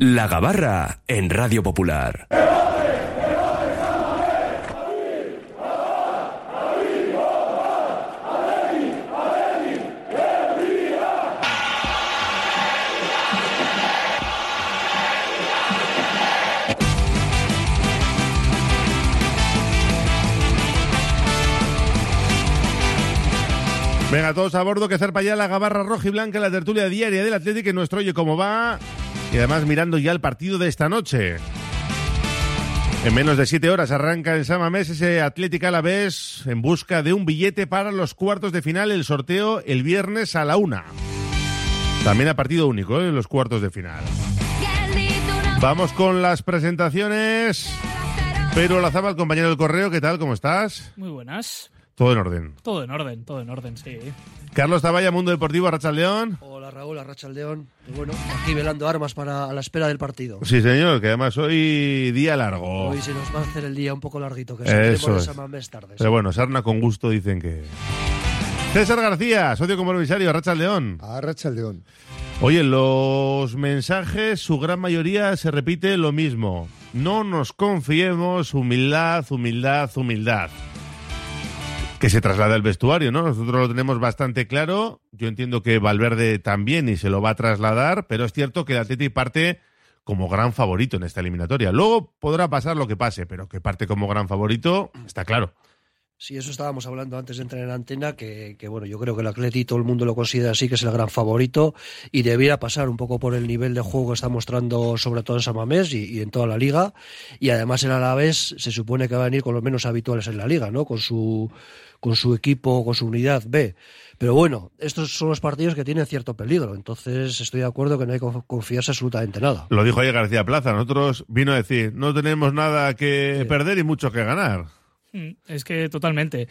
La Gabarra en Radio Popular. Venga, todos a bordo, que zarpa ya la gabarra roja y blanca, la tertulia diaria del Atlético, en nuestro Oye Cómo Va. Y además mirando ya el partido de esta noche. En menos de siete horas arranca en Samamés ese Atlético a la vez en busca de un billete para los cuartos de final, el sorteo el viernes a la una. También a partido único ¿eh? en los cuartos de final. Vamos con las presentaciones. Pedro Lazaba, el compañero del correo, ¿qué tal? ¿Cómo estás? Muy buenas. Todo en orden. Todo en orden, todo en orden, sí. Carlos Taballa, Mundo Deportivo, Racha León. Hola Raúl, Racha León. Y bueno, aquí velando armas para a la espera del partido. Sí, señor, que además hoy día largo. Hoy se nos va a hacer el día un poco larguito, que Eso es. Mes tardes. Pero bueno, sarna con gusto dicen que... César García, socio compromisario, Racha León. A Racha León. Oye, los mensajes, su gran mayoría se repite lo mismo. No nos confiemos, humildad, humildad, humildad que se traslada al vestuario, ¿no? Nosotros lo tenemos bastante claro. Yo entiendo que Valverde también y se lo va a trasladar, pero es cierto que el Atleti parte como gran favorito en esta eliminatoria. Luego podrá pasar lo que pase, pero que parte como gran favorito está claro. Sí, eso estábamos hablando antes de entrar en antena, que, bueno, yo creo que el Atleti todo el mundo lo considera así, que es el gran favorito y debiera pasar un poco por el nivel de juego que está mostrando sobre todo en Samamés y, y en toda la liga. Y además el Alavés se supone que va a venir con los menos habituales en la liga, ¿no? Con su con su equipo, con su unidad B. Pero bueno, estos son los partidos que tienen cierto peligro, entonces estoy de acuerdo que no hay que confiarse absolutamente nada. Lo dijo ayer García Plaza, nosotros vino a decir, no tenemos nada que perder y mucho que ganar. Mm, es que totalmente.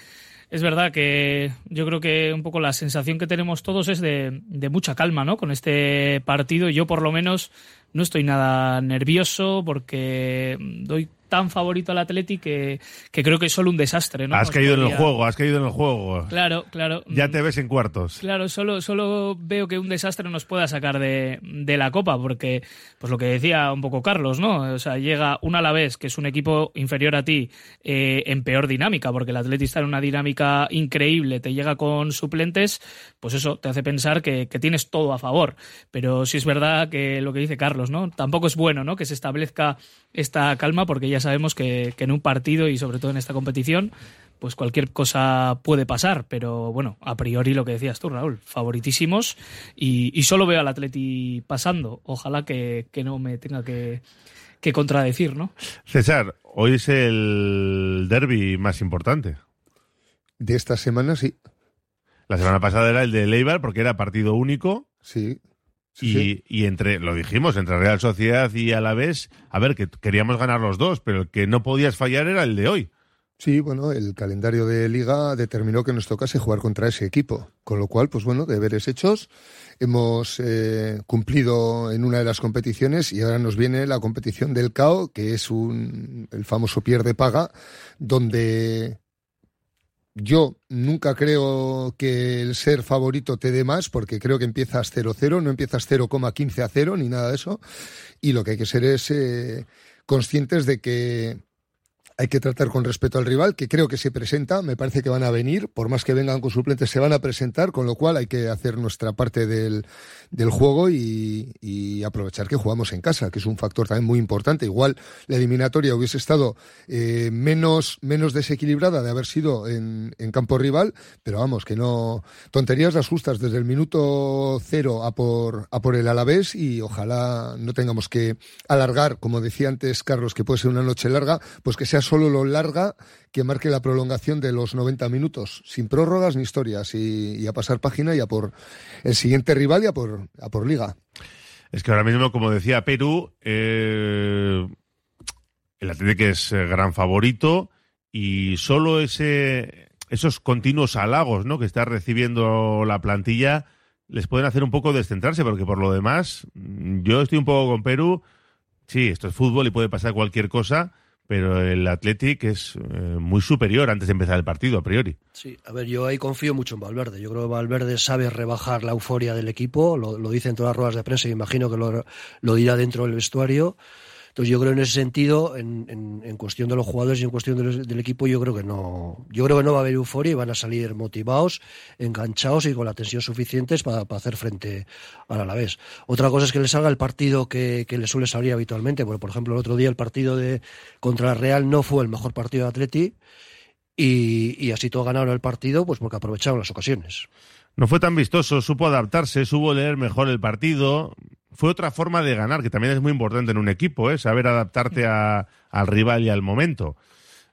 Es verdad que yo creo que un poco la sensación que tenemos todos es de, de mucha calma, ¿no? Con este partido. Yo por lo menos no estoy nada nervioso porque doy tan favorito al Atleti que, que creo que es solo un desastre, ¿no? Has caído en el juego, has caído en el juego. Claro, claro. Ya te ves en cuartos. Claro, solo, solo veo que un desastre nos pueda sacar de, de la Copa, porque, pues lo que decía un poco Carlos, ¿no? O sea, llega un Alavés, que es un equipo inferior a ti, eh, en peor dinámica, porque el Atleti está en una dinámica increíble, te llega con suplentes, pues eso te hace pensar que, que tienes todo a favor. Pero sí es verdad que lo que dice Carlos, ¿no? Tampoco es bueno, ¿no? Que se establezca esta calma, porque ya sabemos que, en un partido y sobre todo en esta competición, pues cualquier cosa puede pasar, pero bueno, a priori lo que decías tú, Raúl, favoritísimos y, solo veo al Atleti pasando. Ojalá que, no me tenga que, que, contradecir, ¿no? César, hoy es el derby más importante. De esta semana, sí. La semana pasada era el de Leibar porque era partido único. Sí. Y, entre, lo dijimos, entre Real Sociedad y Alavés, a ver, que queríamos ganar los dos, pero el que no podías fallar era el de hoy. Sí, bueno, el calendario de liga determinó que nos tocase jugar contra ese equipo, con lo cual, pues bueno, deberes hechos, hemos eh, cumplido en una de las competiciones y ahora nos viene la competición del CAO, que es un, el famoso pierde paga, donde yo nunca creo que el ser favorito te dé más, porque creo que empiezas 0-0, no empiezas 0,15 a 0 ni nada de eso. Y lo que hay que ser es eh, conscientes de que hay que tratar con respeto al rival, que creo que se presenta, me parece que van a venir, por más que vengan con suplentes, se van a presentar, con lo cual hay que hacer nuestra parte del, del juego y, aprovechar que jugamos en casa, que es un factor también muy importante. Igual la eliminatoria hubiese estado eh, menos, menos desequilibrada de haber sido en, en, campo rival, pero vamos, que no. Tonterías las justas desde el minuto cero a por, a por el Alavés y ojalá no tengamos que alargar, como decía antes Carlos, que puede ser una noche larga, pues que sea solo lo larga que marque la prolongación de los 90 minutos, sin prórrogas ni historias, y, a pasar página y a por el siguiente rival y a por, a por liga. Es que ahora mismo, como decía Perú, eh, el Atlético es eh, gran favorito y solo ese, esos continuos halagos ¿no? que está recibiendo la plantilla les pueden hacer un poco descentrarse, porque por lo demás, yo estoy un poco con Perú. Sí, esto es fútbol y puede pasar cualquier cosa, pero el Athletic es eh, muy superior antes de empezar el partido, a priori. Sí, a ver, yo ahí confío mucho en Valverde. Yo creo que Valverde sabe rebajar la euforia del equipo, lo, lo dice en todas las ruedas de prensa y imagino que lo, lo dirá dentro del vestuario. Entonces yo creo en ese sentido, en, cuestión de los jugadores y en cuestión del, equipo, yo creo que no, yo creo que no va a haber euforia y van a salir motivados, enganchados y con la tensión suficientes para, para hacer frente al Alavés. Otra cosa es que le salga el partido que, que le suele salir habitualmente, porque por ejemplo el otro día el partido de contra el Real no fue el mejor partido de Atleti y, y así todo ganaron el partido, pues porque aprovecharon las ocasiones. No fue tan vistoso, supo adaptarse, supo leer mejor el partido, fue otra forma de ganar, que también es muy importante en un equipo, ¿eh? saber adaptarte al rival y al momento.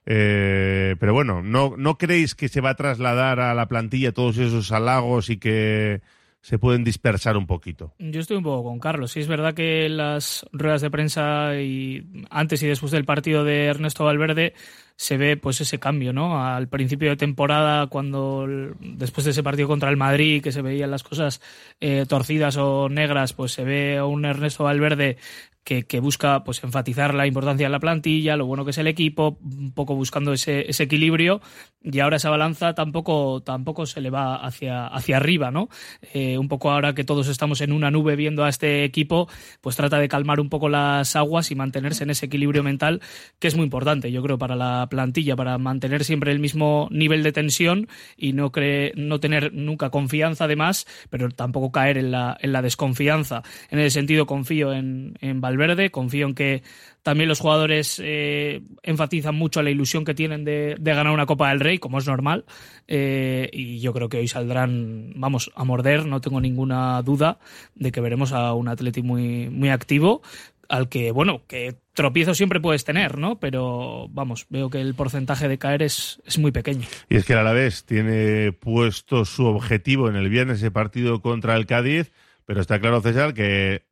Eh, pero bueno, ¿no, ¿no creéis que se va a trasladar a la plantilla todos esos halagos y que se pueden dispersar un poquito? Yo estoy un poco con Carlos. Sí, es verdad que las ruedas de prensa y antes y después del partido de Ernesto Valverde se ve pues ese cambio, ¿no? Al principio de temporada, cuando después de ese partido contra el Madrid, que se veían las cosas eh, torcidas o negras, pues se ve a un Ernesto Valverde que, que, busca pues enfatizar la importancia de la plantilla, lo bueno que es el equipo, un poco buscando ese, ese equilibrio, y ahora esa balanza tampoco, tampoco se le va hacia, hacia arriba, ¿no? Eh, un poco ahora que todos estamos en una nube viendo a este equipo, pues trata de calmar un poco las aguas y mantenerse en ese equilibrio mental, que es muy importante, yo creo, para la plantilla, para mantener siempre el mismo nivel de tensión y no, cree, no tener nunca confianza además, pero tampoco caer en la, en la desconfianza. En ese sentido confío en, en Valverde, confío en que también los jugadores eh, enfatizan mucho la ilusión que tienen de, ganar una Copa del Rey, como es normal, eh, y yo creo que hoy saldrán, vamos, a morder, no tengo ninguna duda de que veremos a un Atleti muy, muy activo, al que, bueno, que tropiezo siempre puedes tener, ¿no? Pero vamos, veo que el porcentaje de caer es, es muy pequeño. Y es que el Alavés tiene puesto su objetivo en el viernes ese partido contra el Cádiz, pero está claro, César, que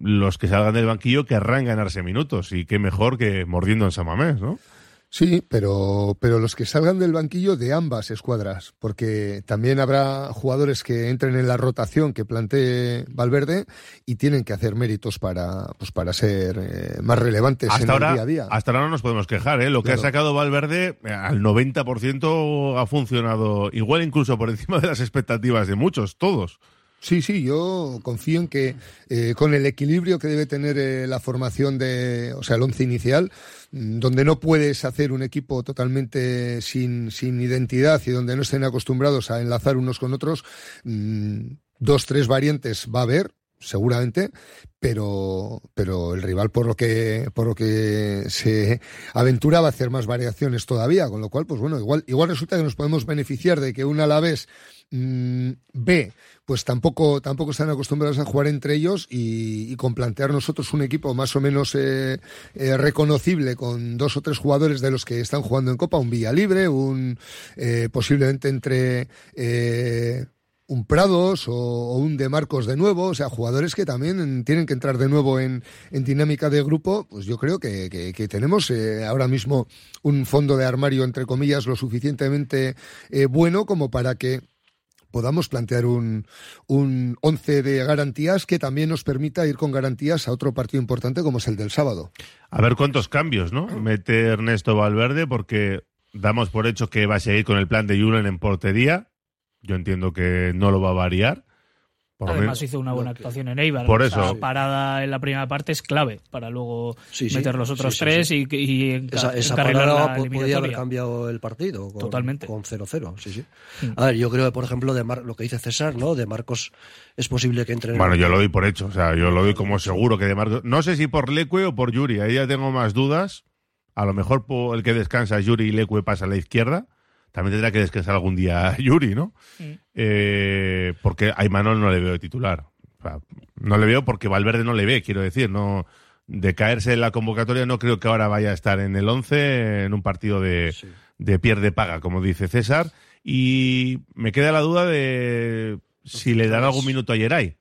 los que salgan del banquillo querrán ganarse minutos y qué mejor que mordiendo en Samamés, ¿no? Sí, pero, pero los que salgan del banquillo de ambas escuadras, porque también habrá jugadores que entren en la rotación que plantee Valverde y tienen que hacer méritos para, pues para ser eh, más relevantes hasta en ahora, el día a día. Hasta ahora no nos podemos quejar, ¿eh? Lo claro. que ha sacado Valverde eh, al 90% ha funcionado igual incluso por encima de las expectativas de muchos, todos. Sí, sí, yo confío en que eh, con el equilibrio que debe tener eh, la formación de, o sea, el once inicial, donde no puedes hacer un equipo totalmente sin, sin identidad y donde no estén acostumbrados a enlazar unos con otros, mmm, dos, tres variantes va a haber, seguramente, pero, pero el rival por lo que por lo que se aventura va a hacer más variaciones todavía, con lo cual, pues bueno, igual, igual resulta que nos podemos beneficiar de que un Alavés mmm, B pues tampoco, tampoco están acostumbrados a jugar entre ellos y, y con plantear nosotros un equipo más o menos eh, eh, reconocible con dos o tres jugadores de los que están jugando en Copa, un Villa Libre, un eh, posiblemente entre eh, un Prados o, o, un De Marcos de nuevo, o sea, jugadores que también tienen que entrar de nuevo en, en dinámica de grupo, pues yo creo que, que, que tenemos eh, ahora mismo un fondo de armario, entre comillas, lo suficientemente eh, bueno como para que podamos plantear un, un once de garantías que también nos permita ir con garantías a otro partido importante como es el del sábado. A ver cuántos cambios, ¿no? Mete Ernesto Valverde porque damos por hecho que va a seguir con el plan de Julen en portería. Yo entiendo que no lo va a variar. Por Además hizo una buena actuación en Eibar. Por eso. La parada en la primera parte es clave para luego sí, sí. meter los otros sí, tres y, y esa, esa parada podría haber cambiado el partido. Con, Totalmente. Con 0-0, sí, sí. A ver, yo creo que, por ejemplo, de Mar lo que dice César, ¿no? De Marcos es posible que entre. Bueno, yo lo doy por hecho. O sea, yo lo doy como seguro que de Marcos. No sé si por Leque o por Yuri. Ahí ya tengo más dudas. A lo mejor por el que descansa Yuri y Leque pasa a la izquierda también tendrá que descansar algún día Yuri, ¿no? Sí. Eh, porque a Imanol no le veo de titular. O sea, no le veo porque Valverde no le ve, quiero decir. no De caerse en la convocatoria no creo que ahora vaya a estar en el 11 en un partido de, sí. de pierde paga, como dice César. Y me queda la duda de si le dará algún minuto a Yeray.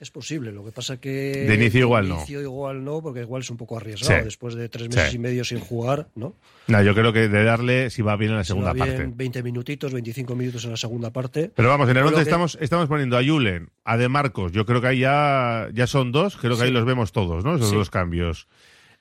Es posible, lo que pasa que... De inicio igual de inicio no. igual no, porque igual es un poco arriesgado, sí. después de tres meses sí. y medio sin jugar, ¿no? No, yo creo que de darle, si va bien en la segunda si va bien, parte. 20 minutitos, 25 minutos en la segunda parte. Pero vamos, en el 11 que... estamos, estamos poniendo a Julen, a De Marcos, yo creo que ahí ya, ya son dos, creo que sí. ahí los vemos todos, ¿no? Esos dos cambios.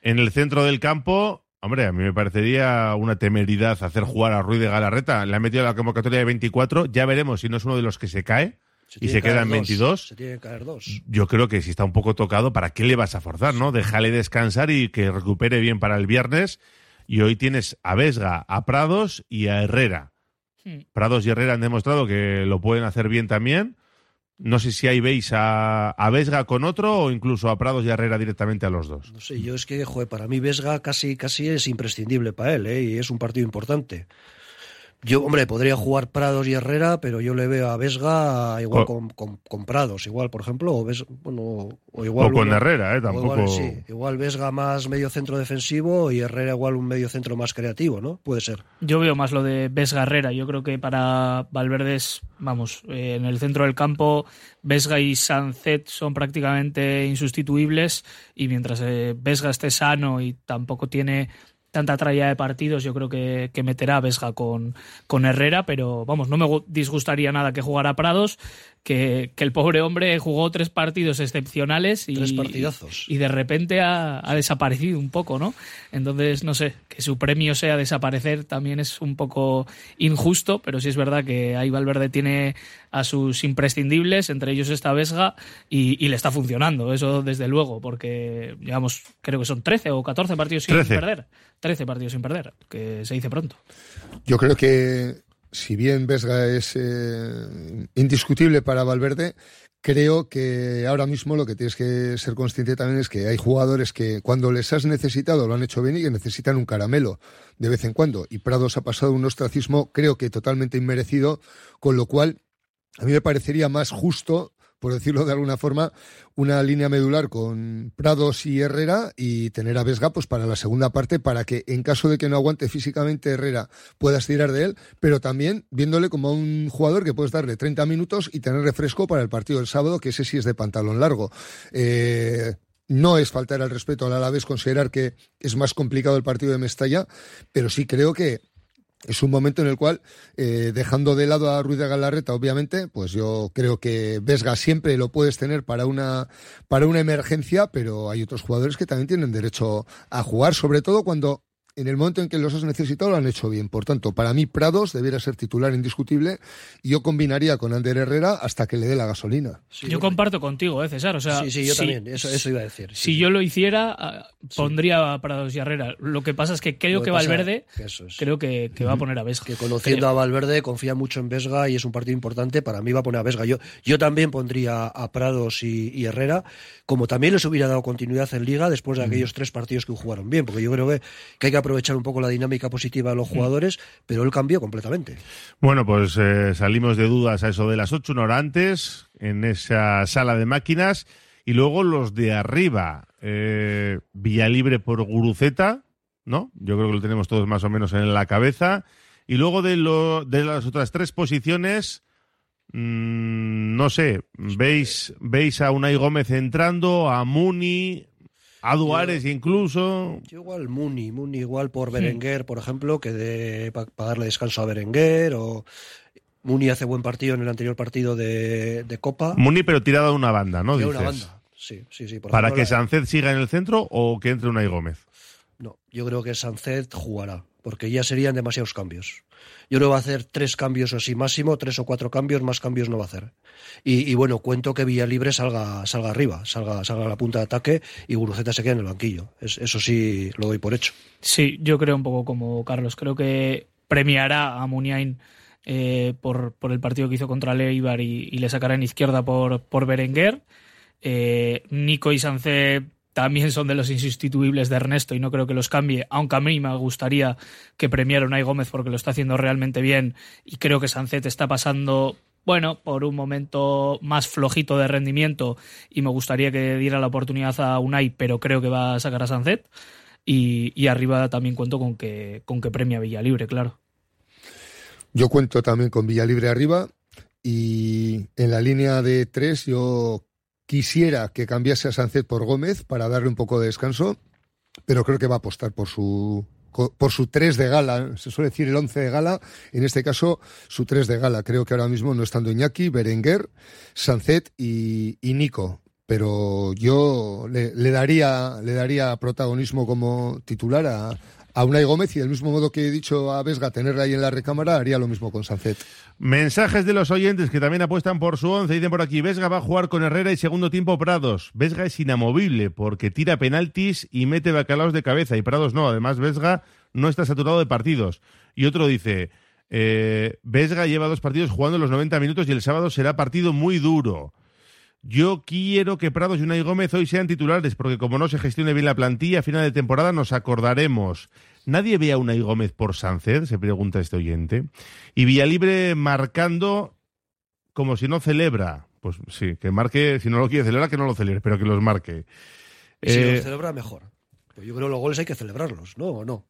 En el centro del campo, hombre, a mí me parecería una temeridad hacer jugar a Ruiz de Galarreta. Le ha metido la convocatoria de 24. Ya veremos si no es uno de los que se cae y se quedan 22. Se tienen que caer dos. Yo creo que si está un poco tocado, ¿para qué le vas a forzar, no? Déjale descansar y que recupere bien para el viernes. Y hoy tienes a Vesga, a Prados y a Herrera. Hmm. Prados y Herrera han demostrado que lo pueden hacer bien también. No sé si ahí veis a, a Vesga con otro o incluso a Prados y a Herrera directamente a los dos. No sé, yo es que, joder, para mí Vesga casi, casi es imprescindible para él, ¿eh? Y es un partido importante. Yo, hombre, podría jugar Prados y Herrera, pero yo le veo a Vesga igual Co- con, con- con Prados, igual, por ejemplo, o, Ves- bueno, o igual... O con Herrera, ¿eh? Tampoco. Igual, sí, igual Vesga más medio centro defensivo y Herrera igual un medio centro más creativo, ¿no? Puede ser. Yo veo más lo de Vesga Herrera. Yo creo que para Valverde es, vamos, eh, en el centro del campo, Vesga y Sancet son prácticamente insustituibles. Y mientras eh, Vesga esté sano y tampoco tiene tanta tralla de partidos, yo creo que, que meterá a Vesga con, con Herrera. Pero vamos, no me gu- disgustaría nada que jugara Prados, que, que el pobre hombre jugó tres partidos excepcionales y, Tres partidazos. y de repente ha, ha desaparecido un poco, ¿no? Entonces, no sé, que su premio sea desaparecer también es un poco injusto, pero sí es verdad que ahí Valverde tiene a sus imprescindibles, entre ellos esta Vesga, y, y le está funcionando, eso desde luego, porque, digamos, creo que son 13 o 14 partidos sin 13. perder. 13 partidos sin perder, que se dice pronto. Yo creo que si bien Vesga es eh, indiscutible para Valverde, creo que ahora mismo lo que tienes que ser consciente también es que hay jugadores que cuando les has necesitado lo han hecho bien y que necesitan un caramelo de vez en cuando. Y Prados ha pasado un ostracismo creo que totalmente inmerecido, con lo cual a mí me parecería más justo por decirlo de alguna forma, una línea medular con Prados y Herrera y tener a Vesga pues, para la segunda parte para que en caso de que no aguante físicamente Herrera puedas tirar de él, pero también viéndole como a un jugador que puedes darle 30 minutos y tener refresco para el partido del sábado, que ese sí es de pantalón largo. Eh, no es faltar al respeto al Alavés considerar que es más complicado el partido de Mestalla, pero sí creo que es un momento en el cual, eh, dejando de lado a Ruiz de Galarreta, obviamente, pues yo creo que Vesga siempre lo puedes tener para una, para una emergencia, pero hay otros jugadores que también tienen derecho a jugar, sobre todo cuando en el momento en que los has necesitado lo han hecho bien. Por tanto, para mí Prados debiera ser titular indiscutible y yo combinaría con Ander Herrera hasta que le dé la gasolina. Sí, yo comparto contigo, ¿eh, César? O sea, sí, sí, yo si- también, eso, eso iba a decir. Si sí, sí. yo lo hiciera, ah, pondría a Prados y Herrera. Lo que pasa es que creo Lo que Valverde eso es. creo que, que va a poner a Vesga. que conociendo a Valverde confía mucho en Vesga y es un partido importante. Para mí va a poner a Vesga. Yo, yo también pondría a Prados y, y Herrera, como también les hubiera dado continuidad en Liga después de aquellos tres partidos que jugaron bien, porque yo creo que, que hay que aprovechar un poco la dinámica positiva de los jugadores, pero él cambió completamente. Bueno, pues eh, salimos de dudas a eso de las ocho, una hora antes, en esa sala de máquinas. Y luego los de arriba, eh, Villalibre por Guruceta, ¿no? Yo creo que lo tenemos todos más o menos en la cabeza. Y luego de, lo, de las otras tres posiciones, mm, no sé, ¿veis, ¿veis a Unai Gómez entrando, a Muni, a Duárez incluso? Yo igual Muni, Muni igual por Berenguer, por ejemplo, que para darle descanso a Berenguer o Muni hace buen partido en el anterior partido de, de Copa. Muni, pero tirado a una banda, ¿no? de Dices. una banda. Sí, sí, sí. por ¿Para ejemplo, que la- Sánchez siga en el centro o que entre Unai Gómez? No, yo creo que Sánchez jugará, porque ya serían demasiados cambios. Yo creo que va a hacer tres cambios así máximo, tres o cuatro cambios, más cambios no va a hacer. Y, bueno, cuento que Villalibre salga, salga arriba, salga, salga a la punta de ataque y Guruceta se quede en el banquillo. Es- eso sí lo doy por hecho. Sí, yo creo un poco como Carlos. Creo que premiará a Muniain eh, por, por el partido que hizo contra Leibar y, le sacará en izquierda por, por Berenguer. Eh, Nico y Sánchez también son de los insustituibles de Ernesto y no creo que los cambie, aunque a mí me gustaría que premiara a Gómez porque lo está haciendo realmente bien y creo que Sánchez está pasando, bueno, por un momento más flojito de rendimiento y me gustaría que diera la oportunidad a Unai, pero creo que va a sacar a Sánchez. Y, y arriba también cuento con que, con que premia Villalibre, claro. Yo cuento también con Villalibre arriba y en la línea de tres yo quisiera que cambiase a Sánchez por Gómez para darle un poco de descanso, pero creo que va a apostar por su por su 3 de gala, se suele decir el 11 de gala, en este caso su 3 de gala. Creo que ahora mismo no estando Iñaki, Berenguer, Sancet y, y Nico. pero yo le, le, daría, le daría protagonismo como titular a, a Unai Gómez y del mismo modo que he dicho a Vesga tenerla ahí en la recámara, haría lo mismo con Sancet. Mensajes de los oyentes que también apuestan por su once. Dicen por aquí, Vesga va a jugar con Herrera y segundo tiempo Prados. Vesga es inamovible porque tira penaltis y mete bacalaos de cabeza y Prados no. Además, Vesga no está saturado de partidos. Y otro dice, eh, Vesga lleva dos partidos jugando los 90 minutos y el sábado será partido muy duro. Yo quiero que Prados y Unai Gómez hoy sean titulares, porque como no se gestione bien la plantilla, a final de temporada nos acordaremos. ¿Nadie ve a Unai Gómez por Sánchez? Se pregunta este oyente. Y Villalibre marcando como si no celebra. Pues sí, que marque, si no lo quiere celebrar, que no lo celebre, pero que los marque. Y si eh, lo celebra, mejor. Pues yo creo que los goles hay que celebrarlos, ¿no? ¿O no?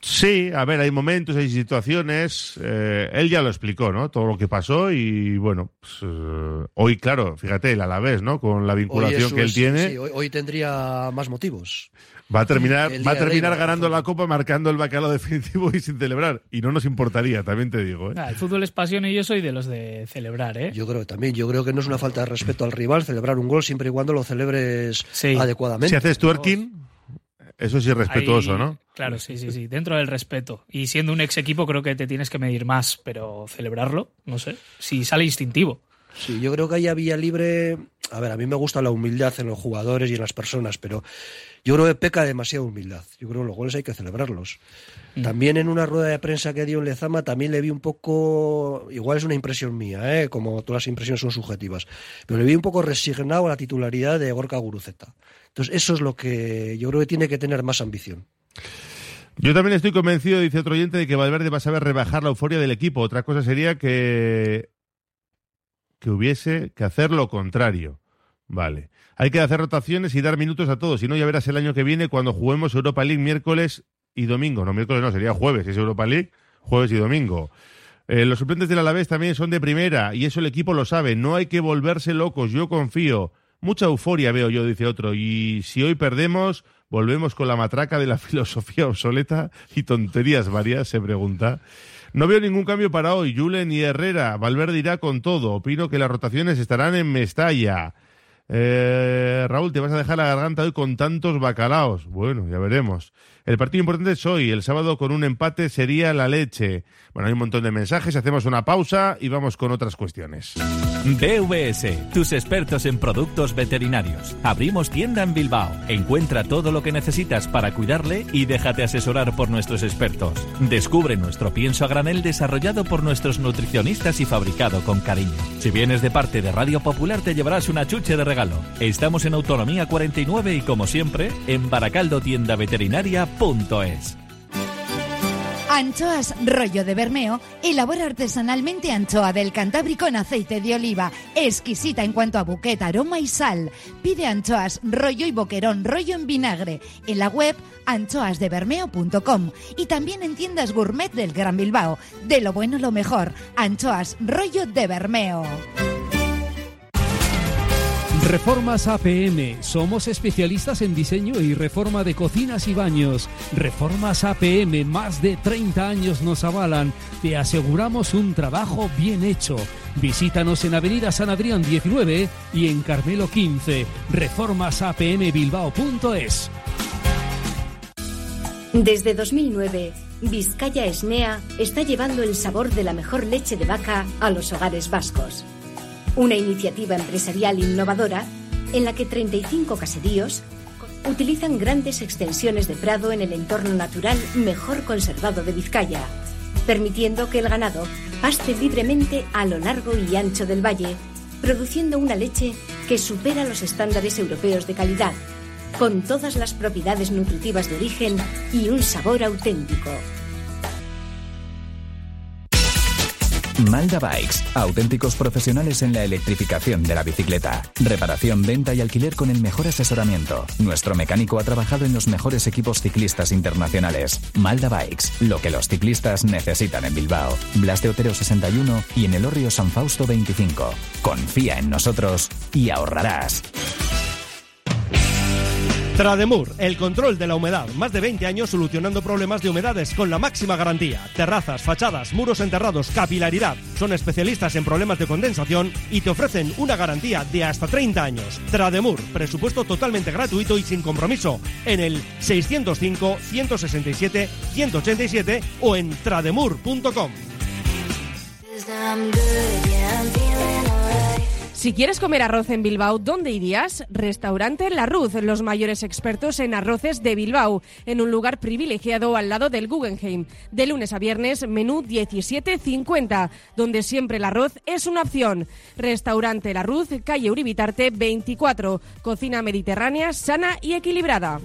Sí, a ver, hay momentos, hay situaciones. Eh, él ya lo explicó, ¿no? Todo lo que pasó y bueno, pues, eh, hoy, claro, fíjate, el Alavés, ¿no? Con la vinculación que él es, tiene. Sí, hoy, hoy, tendría más motivos. Va a terminar, va a terminar ganando la copa, marcando el bacalao definitivo y sin celebrar. Y no nos importaría, también te digo. ¿eh? Ah, el fútbol es pasión y yo soy de los de celebrar, ¿eh? Yo creo que también. Yo creo que no es una falta de respeto al rival celebrar un gol siempre y cuando lo celebres sí. adecuadamente. Si haces twerking, eso es irrespetuoso, Ahí, ¿no? Claro, sí, sí, sí. Dentro del respeto. Y siendo un ex equipo, creo que te tienes que medir más, pero celebrarlo, no sé. Si sale instintivo. Sí, yo creo que ahí había libre. A ver, a mí me gusta la humildad en los jugadores y en las personas, pero yo creo que peca demasiada humildad. Yo creo que los goles hay que celebrarlos. Mm. También en una rueda de prensa que dio en Lezama, también le vi un poco. Igual es una impresión mía, ¿eh? como todas las impresiones son subjetivas, pero le vi un poco resignado a la titularidad de Gorka Guruceta. Entonces, eso es lo que yo creo que tiene que tener más ambición. Yo también estoy convencido, dice otro oyente, de que Valverde va a saber rebajar la euforia del equipo. Otra cosa sería que que hubiese que hacer lo contrario. Vale. Hay que hacer rotaciones y dar minutos a todos. Si no, ya verás el año que viene cuando juguemos Europa League miércoles y domingo. No, miércoles no, sería jueves. Es Europa League, jueves y domingo. Eh, los suplentes del Alavés también son de primera y eso el equipo lo sabe. No hay que volverse locos. Yo confío. Mucha euforia veo yo, dice otro. Y si hoy perdemos, volvemos con la matraca de la filosofía obsoleta y tonterías varias, se pregunta. No veo ningún cambio para hoy. Julen y Herrera. Valverde irá con todo. Opino que las rotaciones estarán en Mestalla. Eh, Raúl, te vas a dejar la garganta hoy con tantos bacalaos. Bueno, ya veremos. El partido importante es hoy. El sábado con un empate sería la leche. Bueno, hay un montón de mensajes. Hacemos una pausa y vamos con otras cuestiones. BVS, tus expertos en productos veterinarios. Abrimos tienda en Bilbao. Encuentra todo lo que necesitas para cuidarle y déjate asesorar por nuestros expertos. Descubre nuestro pienso a granel desarrollado por nuestros nutricionistas y fabricado con cariño. Si vienes de parte de Radio Popular te llevarás una chuche de regalo. Estamos en Autonomía 49 y como siempre, en Baracaldo Veterinaria.es. Anchoas Rollo de Bermeo elabora artesanalmente anchoa del Cantábrico en aceite de oliva, exquisita en cuanto a buquet, aroma y sal. Pide anchoas rollo y boquerón rollo en vinagre en la web anchoasdebermeo.com y también en tiendas gourmet del Gran Bilbao. De lo bueno lo mejor, anchoas rollo de Bermeo. Reformas APM. Somos especialistas en diseño y reforma de cocinas y baños. Reformas APM, más de 30 años nos avalan. Te aseguramos un trabajo bien hecho. Visítanos en Avenida San Adrián 19 y en Carmelo 15. Reformasapmbilbao.es. Desde 2009, Vizcaya Esnea está llevando el sabor de la mejor leche de vaca a los hogares vascos. Una iniciativa empresarial innovadora en la que 35 caseríos utilizan grandes extensiones de prado en el entorno natural mejor conservado de Vizcaya, permitiendo que el ganado paste libremente a lo largo y ancho del valle, produciendo una leche que supera los estándares europeos de calidad, con todas las propiedades nutritivas de origen y un sabor auténtico. Malda Bikes, auténticos profesionales en la electrificación de la bicicleta. Reparación, venta y alquiler con el mejor asesoramiento. Nuestro mecánico ha trabajado en los mejores equipos ciclistas internacionales. Malda Bikes, lo que los ciclistas necesitan en Bilbao. Blas de Otero 61 y en el Orrio San Fausto 25. Confía en nosotros y ahorrarás. Trademur, el control de la humedad. Más de 20 años solucionando problemas de humedades con la máxima garantía. Terrazas, fachadas, muros enterrados, capilaridad. Son especialistas en problemas de condensación y te ofrecen una garantía de hasta 30 años. Trademur, presupuesto totalmente gratuito y sin compromiso. En el 605-167-187 o en trademur.com. Si quieres comer arroz en Bilbao, ¿dónde irías? Restaurante La Ruz, los mayores expertos en arroces de Bilbao, en un lugar privilegiado al lado del Guggenheim. De lunes a viernes, menú 17.50, donde siempre el arroz es una opción. Restaurante La Ruz, calle Uribitarte 24, cocina mediterránea sana y equilibrada.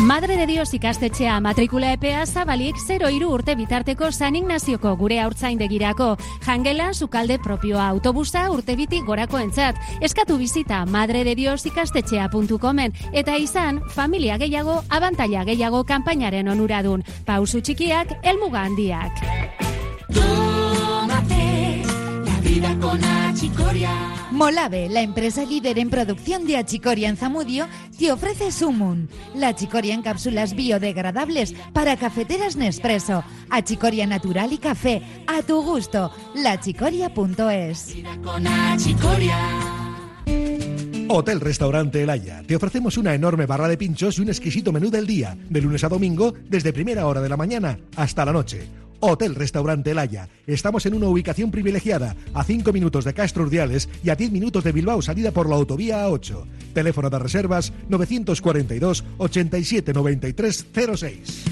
Madre de Dios ikastetxea matrikula epea zabalik 0 iru urte bitarteko San Ignazioko gure haurtzaindegirako. Jangela, sukalde propioa autobusa urte biti gorako entzat. Eskatu bizita madre de Dios ikastetxea.comen eta izan familia gehiago, abantaila gehiago kanpainaren onuradun. Pausu txikiak, elmuga handiak. Tómate la vida con achicoria. Molave, la empresa líder en producción de achicoria en Zamudio, te ofrece Sumun, la achicoria en cápsulas biodegradables para cafeteras Nespresso, achicoria natural y café, a tu gusto, lachicoria.es. Hotel Restaurante El Haya. Te ofrecemos una enorme barra de pinchos y un exquisito menú del día, de lunes a domingo, desde primera hora de la mañana hasta la noche. Hotel Restaurante El Haya. Estamos en una ubicación privilegiada, a 5 minutos de Castro Urdiales y a 10 minutos de Bilbao, salida por la autovía A8. Teléfono de reservas 942 87 93 06.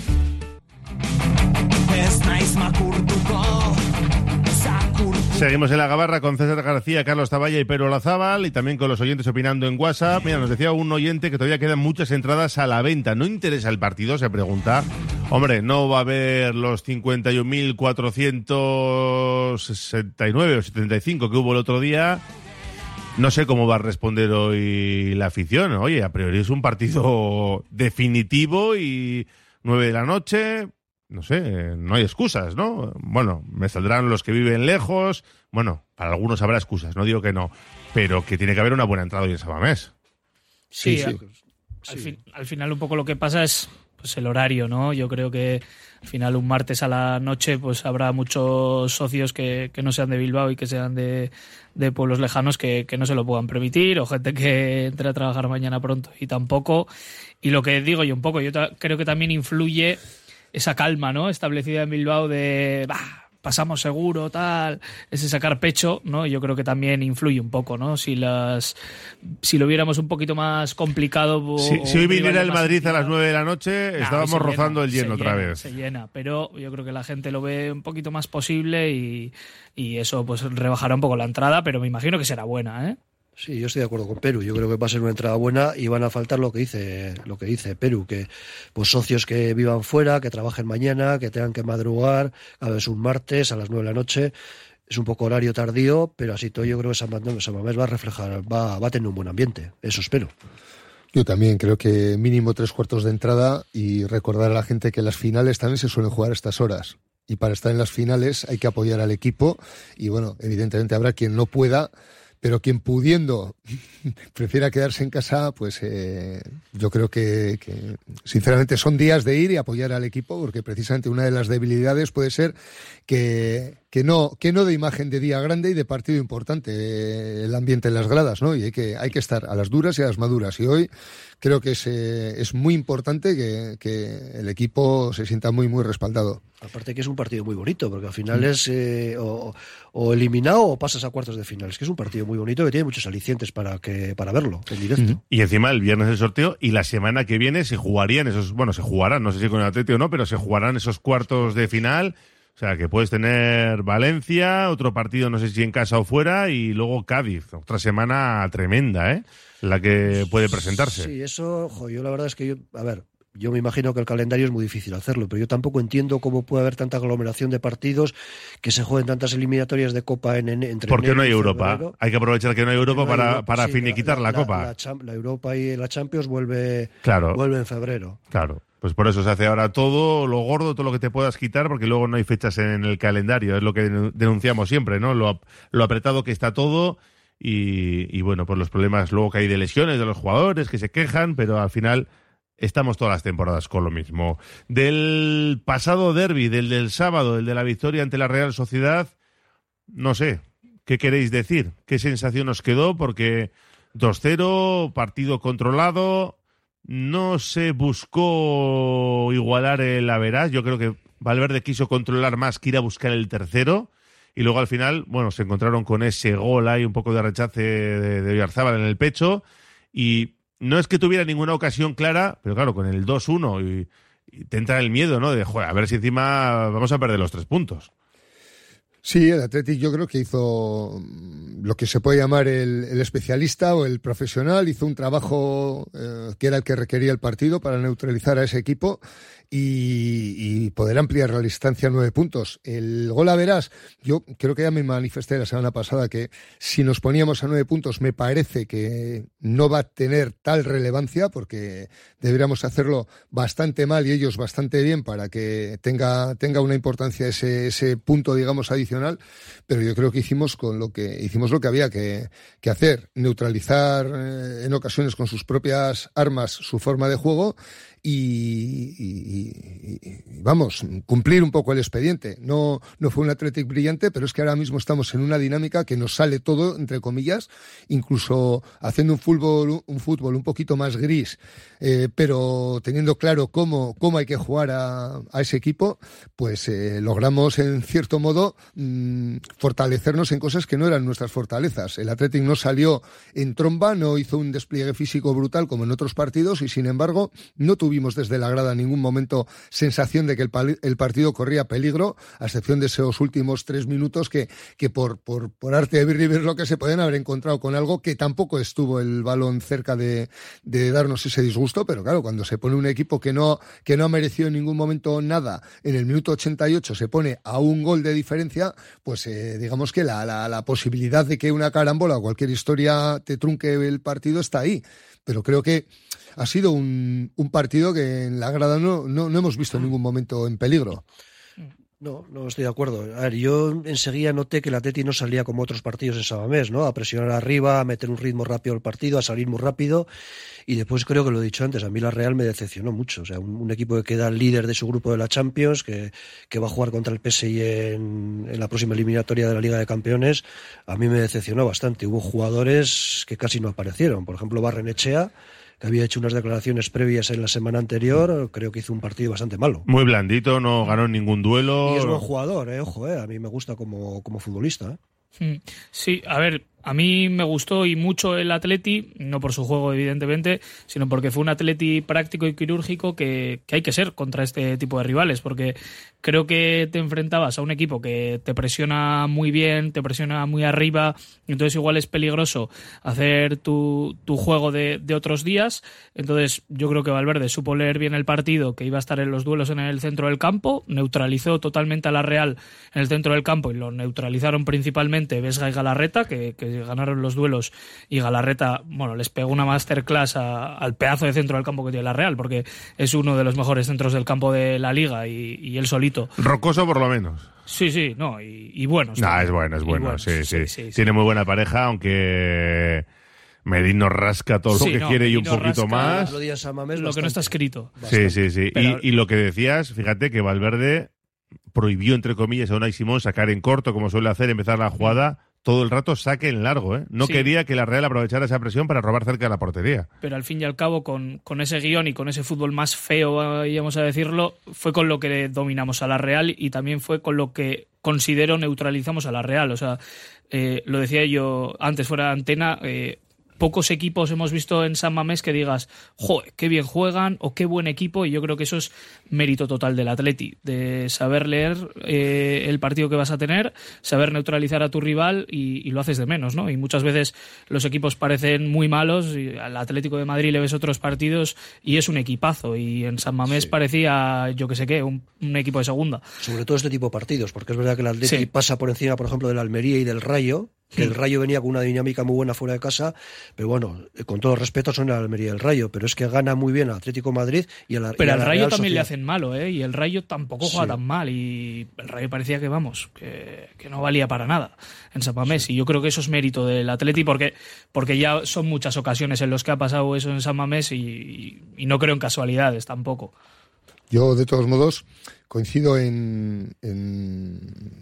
Seguimos en la gabarra con César García, Carlos Taballa y Pedro Lazábal y también con los oyentes opinando en WhatsApp. Mira, nos decía un oyente que todavía quedan muchas entradas a la venta. ¿No interesa el partido? Se pregunta. Hombre, no va a haber los 51.469 o 75 que hubo el otro día. No sé cómo va a responder hoy la afición. Oye, a priori es un partido definitivo y 9 de la noche no sé, no hay excusas, ¿no? Bueno, me saldrán los que viven lejos, bueno, para algunos habrá excusas, no digo que no, pero que tiene que haber una buena entrada hoy en Sabamés. Sí, sí. Al, final un poco lo que pasa es pues el horario, ¿no? Yo creo que al final un martes a la noche pues habrá muchos socios que, no sean de Bilbao y que sean de, pueblos lejanos que, que, no se lo puedan permitir o gente que entre a trabajar mañana pronto y tampoco. Y lo que digo yo un poco, yo creo que también influye esa calma, ¿no? Establecida en Bilbao de, bah, pasamos seguro, tal, ese sacar pecho, ¿no? Yo creo que también influye un poco, ¿no? Si las, si lo viéramos un poquito más complicado. si hoy viniera el Madrid a las 9 de la noche, estábamos rozando el lleno otra vez. Se llena, pero yo creo que la gente lo ve un poquito más posible y, y eso pues rebajará un poco la entrada, pero me imagino que será buena, ¿eh? Sí, yo estoy de acuerdo con Perú. Yo creo que va a ser una entrada buena y van a faltar lo que dice, lo que dice Perú, que pues socios que vivan fuera, que trabajen mañana, que tengan que madrugar, a veces un martes a las nueve de la noche. Es un poco horario tardío, pero así todo yo creo que San Mamés va a reflejar, va, va a tener un buen ambiente. Eso espero. Yo también creo que mínimo tres cuartos de entrada y recordar a la gente que las finales también se suelen jugar a estas horas. Y para estar en las finales hay que apoyar al equipo y bueno, evidentemente habrá quien no pueda pero quien pudiendo prefiera quedarse en casa, pues eh, yo creo que, sinceramente son días de ir y apoyar al equipo, porque precisamente una de las debilidades puede ser que, que no, que no de imagen de día grande y de partido importante eh, el ambiente en las gradas, ¿no? Y hay que, hay que estar a las duras y a las maduras. Y hoy creo que es, eh, es muy importante que, que, el equipo se sienta muy, muy respaldado. Aparte que es un partido muy bonito, porque al final es eh, o, eliminado o pasas a cuartos de final. Es que es un partido muy bonito que tiene muchos alicientes para que para verlo en directo. Y encima el viernes el sorteo y la semana que viene se jugarían esos, bueno, se jugarán, no sé si con el Atlético o no, pero se jugarán esos cuartos de final. O sea, que puedes tener Valencia, otro partido, no sé si en casa o fuera, y luego Cádiz. Otra semana tremenda, ¿eh? La que puede presentarse. Sí, eso, ojo, yo la verdad es que yo, a ver, yo me imagino que el calendario es muy difícil hacerlo, pero yo tampoco entiendo cómo puede haber tanta aglomeración de partidos que se jueguen tantas eliminatorias de Copa en, en entre. ¿Por qué no hay Europa? Hay que aprovechar que no hay Europa para, para finiquitar la, Copa. La, Europa y la Champions vuelve, claro. vuelve en febrero. Claro. Pues por eso se hace ahora todo lo gordo, todo lo que te puedas quitar, porque luego no hay fechas en el calendario. Es lo que denunciamos siempre, ¿no? Lo, lo apretado que está todo y, y bueno, pues los problemas luego que hay de lesiones de los jugadores que se quejan, pero al final estamos todas las temporadas con lo mismo. Del pasado derby, del del sábado, el de la victoria ante la Real Sociedad, no sé, ¿qué queréis decir? ¿Qué sensación os quedó? Porque 2-0, partido controlado, no se buscó igualar el Averas, yo creo que Valverde quiso controlar más que ir a buscar el tercero. Y luego al final, bueno, se encontraron con ese gol ahí, un poco de rechace de, de en el pecho. Y no es que tuviera ninguna ocasión clara, pero claro, con el 2-1 y, y, te entra el miedo, ¿no? De, joder, a ver si encima vamos a perder los tres puntos. Sí, el Athletic yo creo que hizo lo que se puede llamar el, el especialista o el profesional, hizo un trabajo eh, que era el que requería el partido para neutralizar a ese equipo y, poder ampliar la distancia a nueve puntos. El gol a verás, yo creo que ya me manifesté la semana pasada que si nos poníamos a nueve puntos me parece que no va a tener tal relevancia porque deberíamos hacerlo bastante mal y ellos bastante bien para que tenga, tenga una importancia ese, ese punto, digamos, adicional. Pero yo creo que hicimos con lo que hicimos lo que había que, que hacer, neutralizar eh, en ocasiones con sus propias armas su forma de juego y, vamos, cumplir un poco el expediente. No, no fue un Athletic brillante, pero es que ahora mismo estamos en una dinámica que nos sale todo, entre comillas, incluso haciendo un fútbol, un fútbol un poquito más gris, eh, pero teniendo claro cómo, cómo hay que jugar a, a ese equipo, pues eh, logramos en cierto modo mmm, fortalecernos en cosas que no eran nuestras fortalezas. El Athletic no salió en tromba, no hizo un despliegue físico brutal como en otros partidos y sin embargo no tuvimos desde la grada en ningún momento sensación de que el, partido corría peligro, a excepción de esos últimos tres minutos que, que por, por, por arte de vivir lo que se pueden haber encontrado con algo que tampoco estuvo el balón cerca de, de, darnos ese disgusto, pero claro, cuando se pone un equipo que no, que no ha merecido en ningún momento nada, en el minuto 88 se pone a un gol de diferencia, pues eh, digamos que la, la, la posibilidad de que una carambola o cualquier historia te trunque el partido está ahí. Pero creo que ha sido un, un partido que en la grada no, no, no, hemos visto en ningún momento en peligro. No, no estoy de acuerdo. A ver, yo enseguida noté que el Atleti no salía como otros partidos en Sabamés, ¿no? A presionar arriba, a meter un ritmo rápido al partido, a salir muy rápido. Y después creo que lo he dicho antes, a mí la Real me decepcionó mucho. O sea, un, equipo que queda líder de su grupo de la Champions, que, que va a jugar contra el PSG en, en, la próxima eliminatoria de la Liga de Campeones, a mí me decepcionó bastante. Hubo jugadores que casi no aparecieron. Por ejemplo, Barrenechea que había hecho unas declaraciones previas en la semana anterior, creo que hizo un partido bastante malo. Muy blandito, no ganó ningún duelo. Y es buen jugador, eh, ojo, eh, a mí me gusta como, como futbolista. Eh. Sí, a ver, a mí me gustó y mucho el Atleti, no por su juego evidentemente, sino porque fue un Atleti práctico y quirúrgico que, hay que ser contra este tipo de rivales, porque creo que te enfrentabas a un equipo que te presiona muy bien, te presiona muy arriba, entonces igual es peligroso hacer tu, juego de, otros días, entonces yo creo que Valverde supo leer bien el partido, que iba a estar en los duelos en el centro del campo, neutralizó totalmente a la Real en el centro del campo y lo neutralizaron principalmente Vesga y Galarreta, que ganaron los duelos y Galarreta, bueno, les pegó una masterclass a, al pedazo de centro del campo que tiene la Real, porque es uno de los mejores centros del campo de la liga y, y él solito. Rocoso por lo menos. Sí, sí, no, y, y bueno. Nah, es bueno, es bueno, bueno sí, sí, sí, sí, Tiene muy buena pareja, aunque... Medino rasca todo lo que no, quiere y un poquito más. Lo, lo que no está escrito. Bastante. Sí, sí, sí. Pero... Y, y, lo que decías, fíjate que Valverde prohibió, entre comillas, a Unai Simón sacar en corto, como suele hacer, empezar la jugada todo el rato saque en largo. ¿eh? No sí. quería que la Real aprovechara esa presión para robar cerca de la portería. Pero al fin y al cabo, con, con ese guion y con ese fútbol más feo, vamos a decirlo, fue con lo que dominamos a la Real y también fue con lo que considero neutralizamos a la Real. O sea, eh, lo decía yo antes fuera de antena, eh, pocos equipos hemos visto en San Mamés que digas, joder, qué bien juegan o qué buen equipo, y yo creo que eso es mérito total del Atleti, de saber leer eh, el partido que vas a tener, saber neutralizar a tu rival y, y, lo haces de menos, ¿no? Y muchas veces los equipos parecen muy malos, y al Atlético de Madrid le ves otros partidos y es un equipazo, y en San Mamés sí. parecía, yo que sé qué, un, un, equipo de segunda. Sobre todo este tipo de partidos, porque es verdad que el Atleti sí. pasa por encima, por ejemplo, del Almería y del Rayo, que el Rayo venía con una dinámica muy buena fuera de casa, pero bueno, eh, con todo respeto son el Almería el Rayo, pero es que gana muy bien Atlético Madrid y el Pero al Rayo también le hacen malo, ¿eh? Y el Rayo tampoco juega tan mal y el Rayo parecía que, vamos, que, no valía para nada en San Mamés. Y yo creo que eso es mérito del Atleti porque, porque ya son muchas ocasiones en las que ha pasado eso en San Mamés y no creo en casualidades tampoco. Yo, de todos modos, coincido en,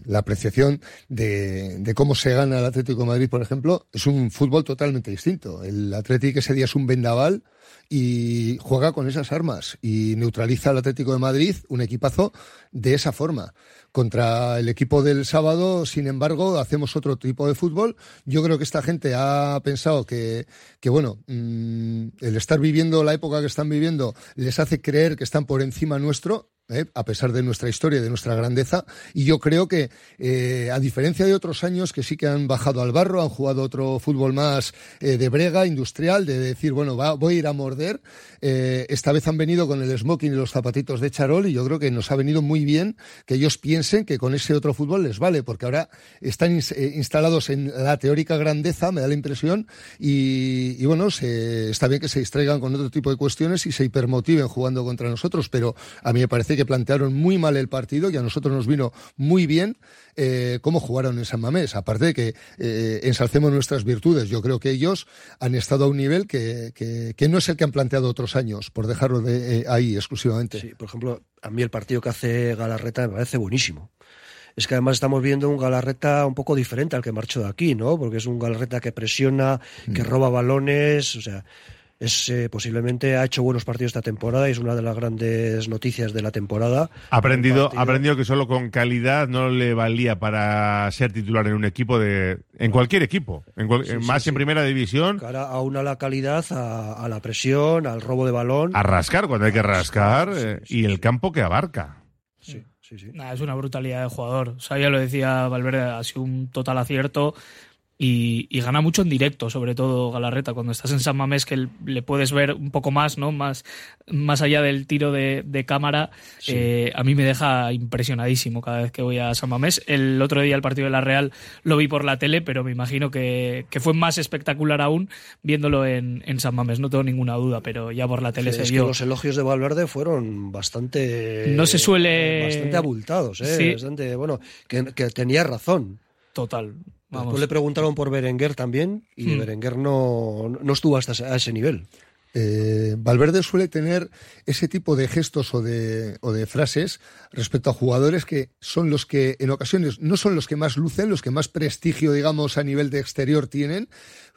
la apreciación de, cómo se gana el Atlético de Madrid, por ejemplo. Es un fútbol totalmente distinto. El Atlético ese día es un vendaval y juega con esas armas y neutraliza al Atlético de Madrid, un equipazo, de esa forma. Contra el equipo del sábado, sin embargo, hacemos otro tipo de fútbol. Yo creo que esta gente ha pensado que, bueno, mm, el estar viviendo la época que están viviendo les hace creer que están por encima nuestro ¿eh? a pesar de nuestra historia y de nuestra grandeza. Y yo creo que, eh, a diferencia de otros años que sí que han bajado al barro, han jugado otro fútbol más eh, de brega, industrial, de decir, bueno, va, voy a ir a morder, esta vez han venido con el smoking y los zapatitos de charol y yo creo que nos ha venido muy bien que ellos piensen que con ese otro fútbol les vale, porque ahora están instalados en la teórica grandeza, me da la impresión, y, bueno, está bien que se distraigan con otro tipo de cuestiones y se hipermotiven jugando contra nosotros, pero a mí me parece que plantearon muy mal el partido y a nosotros nos vino muy bien eh, cómo jugaron en San Mamés. Aparte de que eh, ensalcemos nuestras virtudes, yo creo que ellos han estado a un nivel que, que, no es el que han planteado otros años, por dejarlo de, eh, ahí exclusivamente. Sí, por ejemplo, a mí el partido que hace Galarreta me parece buenísimo es que además estamos viendo un Galarreta un poco diferente al que marchó de aquí, ¿no? Porque es un Galarreta que presiona, que mm. roba balones, o sea, es eh, posiblemente ha hecho buenos partidos esta temporada y es una de las grandes noticias de la temporada. Ha aprendido, ha aprendido que solo con calidad no le valía para ser titular en un equipo de, en cualquier equipo, en más en primera división. Cara a la calidad, a, la presión, al robo de balón. A rascar cuando hay que rascar eh, y el campo que abarca. Sí. Sí, sí. es una brutalidad de jugador. O sea, ya lo decía Valverde, ha sido un total acierto. Y, gana mucho en directo, sobre todo Galarreta, cuando estás en San Mamés que le puedes ver un poco más, ¿no? Más, más allá del tiro de, cámara, eh, a mí me deja impresionadísimo cada vez que voy a San Mamés. El otro día el partido de la Real lo vi por la tele, pero me imagino que, fue más espectacular aún viéndolo en, San Mamés, no tengo ninguna duda, pero ya por la tele se es vio. Que los elogios de Valverde fueron bastante... No se suele... Bastante abultados, ¿eh? Bastante, bueno, que tenía razón. Total. Después le preguntaron por Berenguer también y hmm. Berenguer no, no estuvo hasta a ese nivel. Eh, Valverde suele tener ese tipo de gestos o de, o de, frases respecto a jugadores que son los que en ocasiones no son los que más lucen, los que más prestigio, digamos, a nivel de exterior tienen,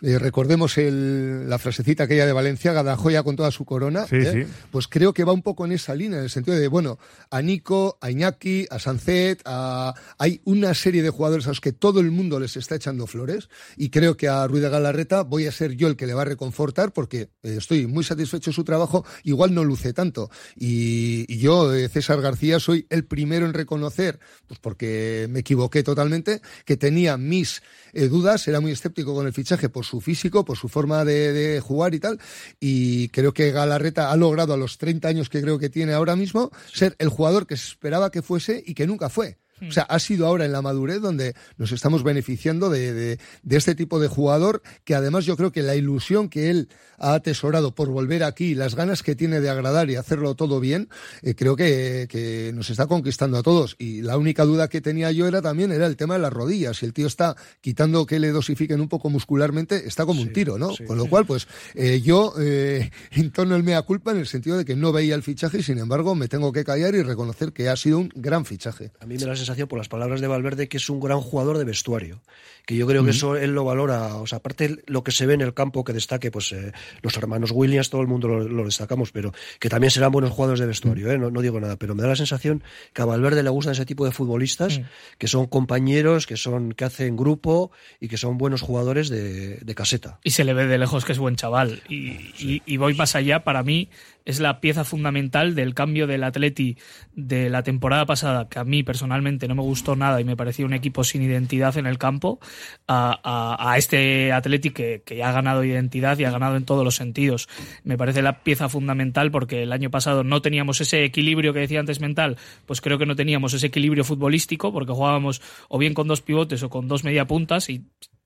eh, recordemos el, la frasecita aquella de Valencia, Gadajoya con toda su corona, ¿eh? pues creo que va un poco en esa línea, en el sentido de, bueno, a Nico, a Iñaki, a Sancet, a... hay una serie de jugadores a los que todo el mundo les está echando flores y creo que a Ruiz de Galarreta voy a ser yo el que le va a reconfortar porque estoy muy satisfecho de su trabajo, igual no luce tanto. Y, y yo, César García, soy el primero en reconocer, pues porque me equivoqué totalmente, que tenía mis dudas, era muy escéptico con el fichaje por su físico, por su forma de, jugar y tal. Y creo que Galarreta ha logrado a los 30 años que creo que tiene ahora mismo ser el jugador que se esperaba que fuese y que nunca fue. O sea, ha sido ahora en la madurez donde nos estamos beneficiando de, de, este tipo de jugador que además yo creo que la ilusión que él ha atesorado por volver aquí, las ganas que tiene de agradar y hacerlo todo bien, eh, creo que, que, nos está conquistando a todos. Y la única duda que tenía yo era también era el tema de las rodillas. Si el tío está quitando que le dosifiquen un poco muscularmente, está como un tiro, ¿no? Con lo cual, pues eh, yo eh, entono el mea culpa en el sentido de que no veía el fichaje y sin embargo me tengo que callar y reconocer que ha sido un gran fichaje. A mí me da la sensación por las palabras de Valverde que es un gran jugador de vestuario que yo creo que eso él lo valora, o sea, aparte lo que se ve en el campo que destaque, pues eh, los hermanos Williams, todo el mundo lo, destacamos, pero que también serán buenos jugadores de vestuario, ¿eh? no, digo nada, pero me da la sensación que a Valverde le gustan ese tipo de futbolistas, que son compañeros, que son que hacen grupo y que son buenos jugadores de, caseta. Y se le ve de lejos que es buen chaval. Y, y voy más allá, para mí es la pieza fundamental del cambio del Atleti de la temporada pasada, que a mí personalmente no me gustó nada y me parecía un equipo sin identidad en el campo, a, este Atleti que, ya ha ganado identidad y ha ganado en todos los sentidos. Me parece la pieza fundamental porque el año pasado no teníamos ese equilibrio que decía antes mental, pues creo que no teníamos ese equilibrio futbolístico porque jugábamos o bien con dos pivotes o con dos media puntas y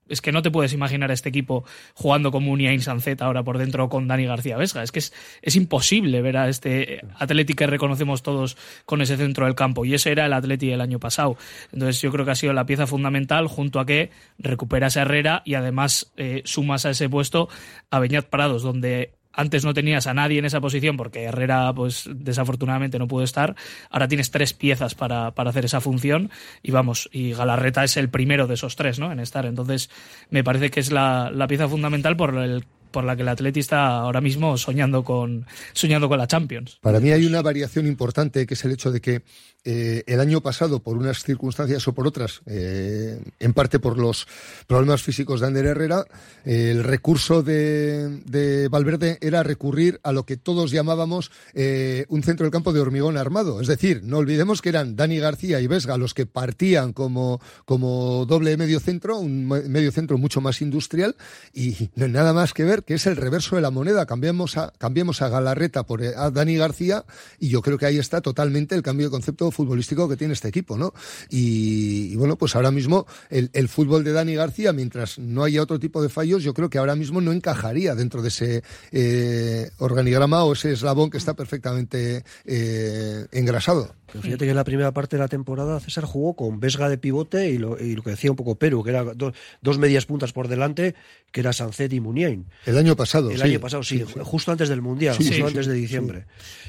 es que no te puedes imaginar a este equipo jugando como un Iain Sancet ahora por dentro con Dani García Vesga. Es que es, imposible ver a este Atlético que reconocemos todos con ese centro del campo. Y ese era el Atlético del año pasado. Entonces yo creo que ha sido la pieza fundamental junto a que recuperas a Herrera y además eh, sumas a ese puesto a Beñat Parados, donde antes no tenías a nadie en esa posición porque Herrera, pues desafortunadamente no pudo estar. Ahora tienes tres piezas para, para, hacer esa función y vamos, y Galarreta es el primero de esos tres, ¿no? En estar. Entonces, me parece que es la, la pieza fundamental por el por la que el Atleti está ahora mismo soñando con, soñando con la Champions. Para mí hay una variación importante que es el hecho de que eh, el año pasado, por unas circunstancias o por otras, eh, en parte por los problemas físicos de Ander Herrera, eh, el recurso de, de, Valverde era recurrir a lo que todos llamábamos un centro del campo de hormigón armado. Es decir, no olvidemos que eran Dani García y Vesga los que partían como, como doble medio centro, un medio centro mucho más industrial y no hay nada más que ver que es el reverso de la moneda. Cambiemos a, cambiemos a Galarreta por a Dani García y yo creo que ahí está totalmente el cambio de concepto futbolístico que tiene este equipo, ¿no? Y, y bueno, pues ahora mismo el, el, fútbol de Dani García, mientras no haya otro tipo de fallos, yo creo que ahora mismo no encajaría dentro de ese eh, organigrama o ese eslabón que está perfectamente eh, engrasado. Pero fíjate que en la primera parte de la temporada César jugó con Vesga de pivote y lo, y lo que decía un poco Perú, que era do, dos medias puntas por delante, que era Sancet y Muniain. El año pasado, El sí. año pasado, sí, sí, justo antes del Mundial, Sí, justo sí, antes de diciembre.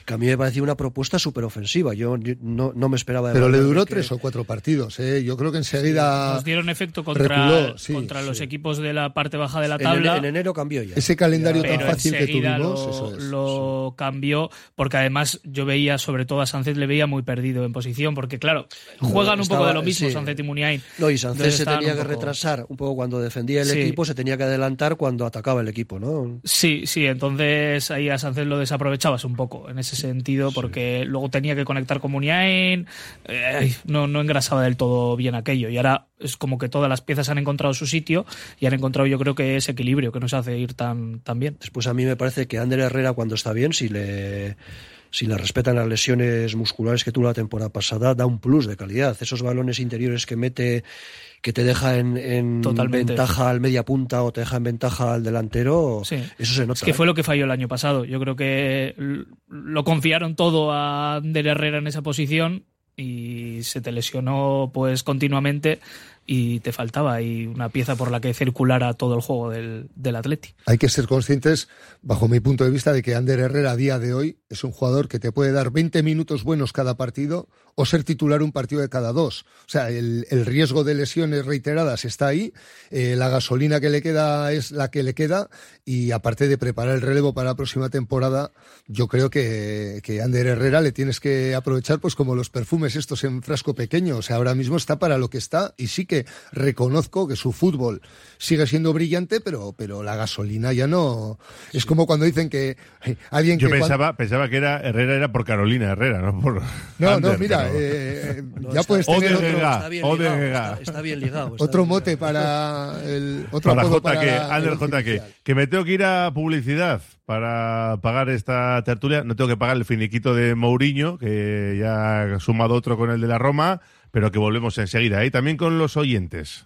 Que a mí me parecía una propuesta súper ofensiva. Yo, yo no, no, me esperaba de Pero le duró que- tres o cuatro partidos, ¿eh? Yo creo que enseguida. Nos dieron efecto contra, reculó, sí, contra los sí. equipos de la parte baja de la tabla. en enero cambió ya. Ese calendario tan pero fácil que tuvimos, lo, eso es. lo cambió porque además yo veía sobre todo a Sánchez le veía muy perdido en posición porque claro juegan un estaba- poco de lo mismo sí. Sánchez y Muniain No, y Entonces se tenía un que poco- retrasar un poco cuando defendía el Sí. equipo, se tenía que adelantar cuando atacaba el equipo, ¿no? Sí, sí, entonces ahí a Sánchez lo desaprovechabas un poco en ese sentido porque luego tenía que conectar con Muniain, eh, no, no engrasaba del todo bien aquello y ahora es como que todas las piezas han encontrado su sitio y han encontrado yo creo que ese equilibrio que nos hace ir tan, tan bien. Después a mí me parece que Ander Herrera cuando está bien, si le si le respetan las lesiones musculares que tuvo la temporada pasada, da un plus de calidad. Esos balones interiores que mete que te deja en, ventaja al media punta o te deja en ventaja al delantero, Sí. eso se nota. Es que ¿eh? fue lo que falló el año pasado. Yo creo que lo confiaron todo a Ander Herrera en esa posición y se te lesionó pues continuamente y te faltaba ahí una pieza por la que circulara todo el juego del, del. Hay que ser conscientes, bajo mi punto de vista, de que Ander Herrera a día de hoy es un jugador que te puede dar 20 minutos buenos cada partido o ser titular un partido de cada dos. O sea, el, el riesgo de lesiones reiteradas está ahí, eh, la gasolina que le queda es la que le queda y aparte de preparar el relevo para la próxima temporada, yo creo que, que Ander Herrera le tienes que aprovechar pues como los perfumes estos en frasco pequeño. O sea, ahora mismo está para lo que está y sí que reconozco que su fútbol sigue siendo brillante, pero, pero la gasolina ya no. Es como cuando dicen que eh, alguien Yo que. pensaba, pensaba que era Herrera era por Carolina Herrera, no por. No, no, mira, pero- eh, No, ya está- puedes tener otro, Gega, está bien ligado, está, está bien ligado. está otro bien mote ligado. para el otro Para apodo JK, para la- Ander JK, oficial. que me tengo que ir a publicidad para pagar esta tertulia. No tengo que pagar el finiquito de Mourinho, que ya ha sumado otro con el de la Roma, pero que volvemos enseguida. Y también con los oyentes.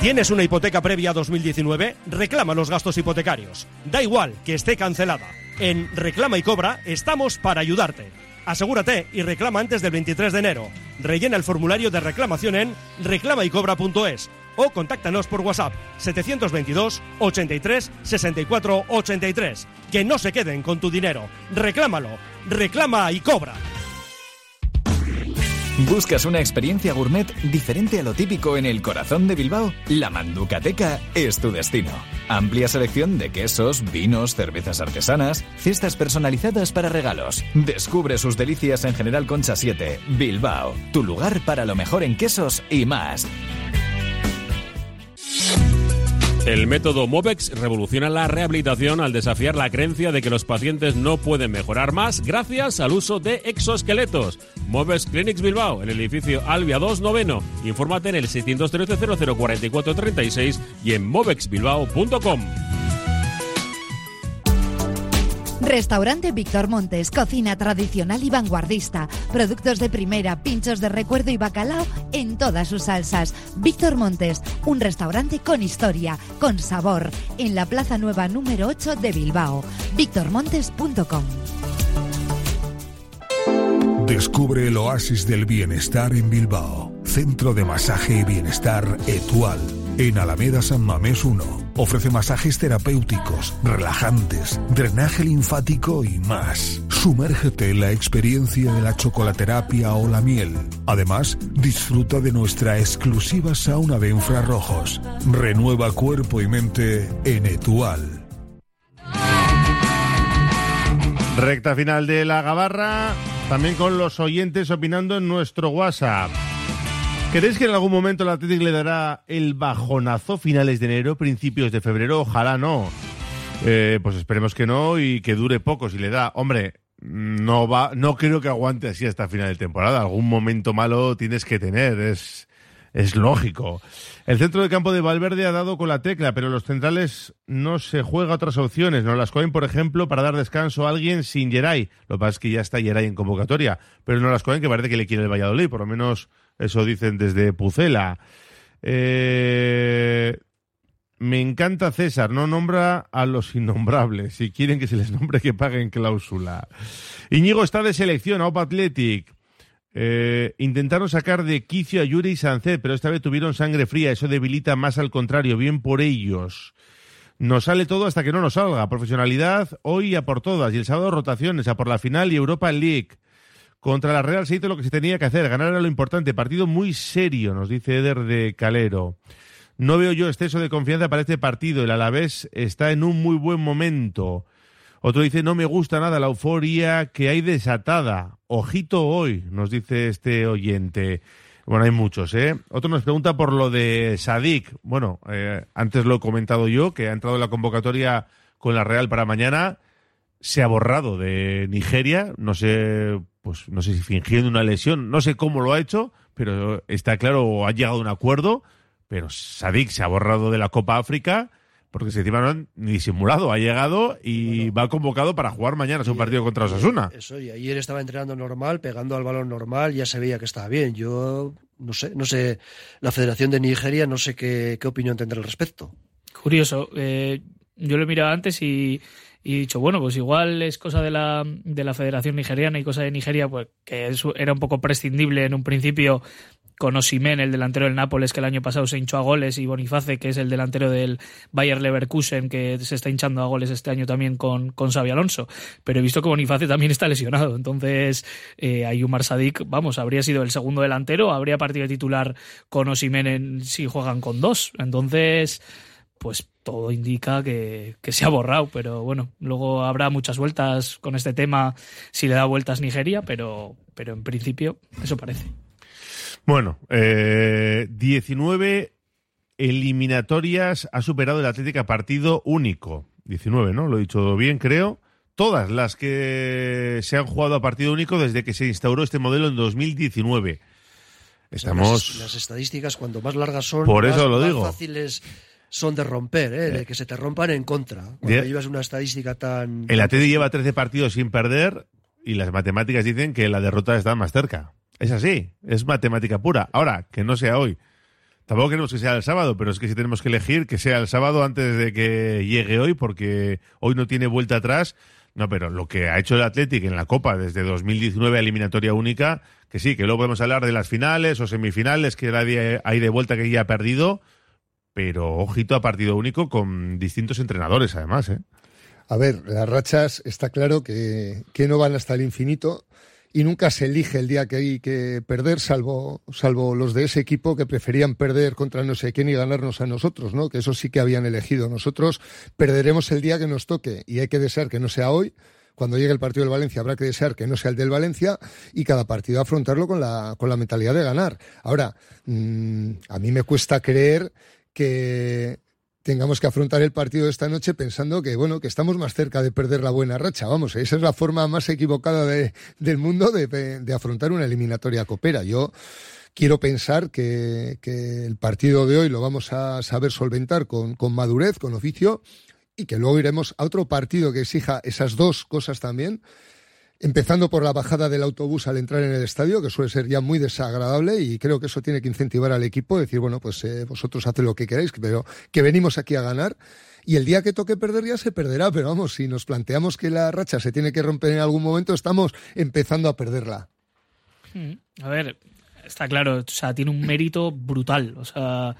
¿Tienes una hipoteca previa a 2019? Reclama los gastos hipotecarios. Da igual que esté cancelada. En Reclama y Cobra estamos para ayudarte. Asegúrate y reclama antes del 23 de enero. Rellena el formulario de reclamación en reclamaycobra.es o contáctanos por WhatsApp 722 83 64 83. Que no se queden con tu dinero. Reclámalo. Reclama y cobra. ¿Buscas una experiencia gourmet diferente a lo típico en el corazón de Bilbao? La Manducateca es tu destino. Amplia selección de quesos, vinos, cervezas artesanas, cestas personalizadas para regalos. Descubre sus delicias en General Concha 7, Bilbao, tu lugar para lo mejor en quesos y más. El método MOVEX revoluciona la rehabilitación al desafiar la creencia de que los pacientes no pueden mejorar más gracias al uso de exoesqueletos. MOVEX Clinics Bilbao, en el edificio Albia 2 Noveno. Infórmate en el 613 004436 y en movexbilbao.com. Restaurante Víctor Montes, cocina tradicional y vanguardista, productos de primera, pinchos de recuerdo y bacalao en todas sus salsas. Víctor Montes, un restaurante con historia, con sabor, en la Plaza Nueva número 8 de Bilbao. victormontes.com. Descubre el oasis del bienestar en Bilbao. Centro de Masaje y Bienestar Etual. En Alameda San Mamés 1. Ofrece masajes terapéuticos, relajantes, drenaje linfático y más. Sumérgete en la experiencia de la chocolaterapia o la miel. Además, disfruta de nuestra exclusiva sauna de infrarrojos. Renueva cuerpo y mente en Etual. Recta final de la gabarra, también con los oyentes opinando en nuestro WhatsApp. ¿Creéis que en algún momento el Atlético le dará el bajonazo finales de enero, principios de febrero? Ojalá no. Eh, pues esperemos que no y que dure poco si le da. Hombre, no va, no creo que aguante así hasta final de temporada. Algún momento malo tienes que tener, es, es lógico. El centro de campo de Valverde ha dado con la tecla, pero los centrales no se juega otras opciones. No las cogen, por ejemplo, para dar descanso a alguien sin Geray. Lo que pasa es que ya está Geray en convocatoria, pero no las cogen que parece que le quiere el Valladolid, por lo menos eso dicen desde Pucela. Eh, me encanta César, no nombra a los innombrables. Si quieren que se les nombre, que paguen cláusula. Íñigo está de selección, a Athletic. Eh, intentaron sacar de quicio a Yuri y Sancet, pero esta vez tuvieron sangre fría. Eso debilita más al contrario. Bien por ellos. Nos sale todo hasta que no nos salga. Profesionalidad hoy a por todas. Y el sábado rotaciones a por la final y Europa League. Contra la Real se hizo lo que se tenía que hacer. Ganar era lo importante. Partido muy serio, nos dice Eder de Calero. No veo yo exceso de confianza para este partido. El Alavés está en un muy buen momento. Otro dice, no me gusta nada la euforia que hay desatada. Ojito hoy, nos dice este oyente. Bueno, hay muchos, ¿eh? Otro nos pregunta por lo de Sadik. Bueno, eh, antes lo he comentado yo, que ha entrado en la convocatoria con la Real para mañana. Se ha borrado de Nigeria, no sé, pues no sé si fingiendo una lesión, no sé cómo lo ha hecho, pero está claro, ha llegado a un acuerdo, pero Sadik se ha borrado de la Copa África porque se encima no han ni disimulado, ha llegado y va convocado para jugar mañana su partido contra Osasuna. Eso, y ayer estaba entrenando normal, pegando al balón normal, ya se veía que estaba bien. Yo no sé, no sé, la Federación de Nigeria no sé qué, qué opinión tendrá al respecto. Curioso, eh, yo lo he mirado antes y, he dicho, bueno, pues igual es cosa de la, de la Federación Nigeriana y cosa de Nigeria, pues que era un poco prescindible en un principio con Osimen, el delantero del Nápoles, que el año pasado se hinchó a goles, y Boniface, que es el delantero del Bayer Leverkusen, que se está hinchando a goles este año también con, con Xavi Alonso. Pero he visto que Boniface también está lesionado. Entonces, eh, Ayumar Sadik, vamos, habría sido el segundo delantero, habría partido titular con Osimen si juegan con dos. Entonces, pues todo indica que, que, se ha borrado, pero bueno, luego habrá muchas vueltas con este tema si le da vueltas Nigeria, pero, pero en principio eso parece. Bueno, eh, 19 eliminatorias ha superado el Atlético a partido único. 19, ¿no? Lo he dicho bien, creo. Todas las que se han jugado a partido único desde que se instauró este modelo en 2019. Estamos. Las, las estadísticas, cuanto más largas son, Por más, eso lo más digo. fáciles son de romper, ¿eh? de que se te rompan en contra. Cuando llevas una estadística tan. El Atlético lleva 13 partidos sin perder y las matemáticas dicen que la derrota está más cerca. Es así, es matemática pura. Ahora, que no sea hoy. Tampoco queremos que sea el sábado, pero es que si tenemos que elegir que sea el sábado antes de que llegue hoy, porque hoy no tiene vuelta atrás. No, pero lo que ha hecho el Athletic en la Copa desde 2019 a eliminatoria única, que sí, que luego podemos hablar de las finales o semifinales, que nadie hay de vuelta que ya ha perdido, pero ojito a partido único con distintos entrenadores además, ¿eh? A ver, las rachas está claro que, que no van hasta el infinito y nunca se elige el día que hay que perder, salvo, salvo los de ese equipo que preferían perder contra no sé quién y ganarnos a nosotros, ¿no? Que eso sí que habían elegido. Nosotros perderemos el día que nos toque y hay que desear que no sea hoy. Cuando llegue el partido del Valencia habrá que desear que no sea el del Valencia y cada partido afrontarlo con la, con la mentalidad de ganar. Ahora, mmm, a mí me cuesta creer que tengamos que afrontar el partido de esta noche pensando que, bueno, que estamos más cerca de perder la buena racha. Vamos, esa es la forma más equivocada de, del mundo de, de, afrontar una eliminatoria copera. Yo quiero pensar que, que, el partido de hoy lo vamos a saber solventar con, con madurez, con oficio, y que luego iremos a otro partido que exija esas dos cosas también empezando por la bajada del autobús al entrar en el estadio, que suele ser ya muy desagradable y creo que eso tiene que incentivar al equipo, decir, bueno, pues eh, vosotros haced lo que queráis, pero que venimos aquí a ganar. Y el día que toque perder ya se perderá, pero vamos, si nos planteamos que la racha se tiene que romper en algún momento, estamos empezando a perderla. Hmm. A ver, está claro, o sea, tiene un mérito brutal, o sea,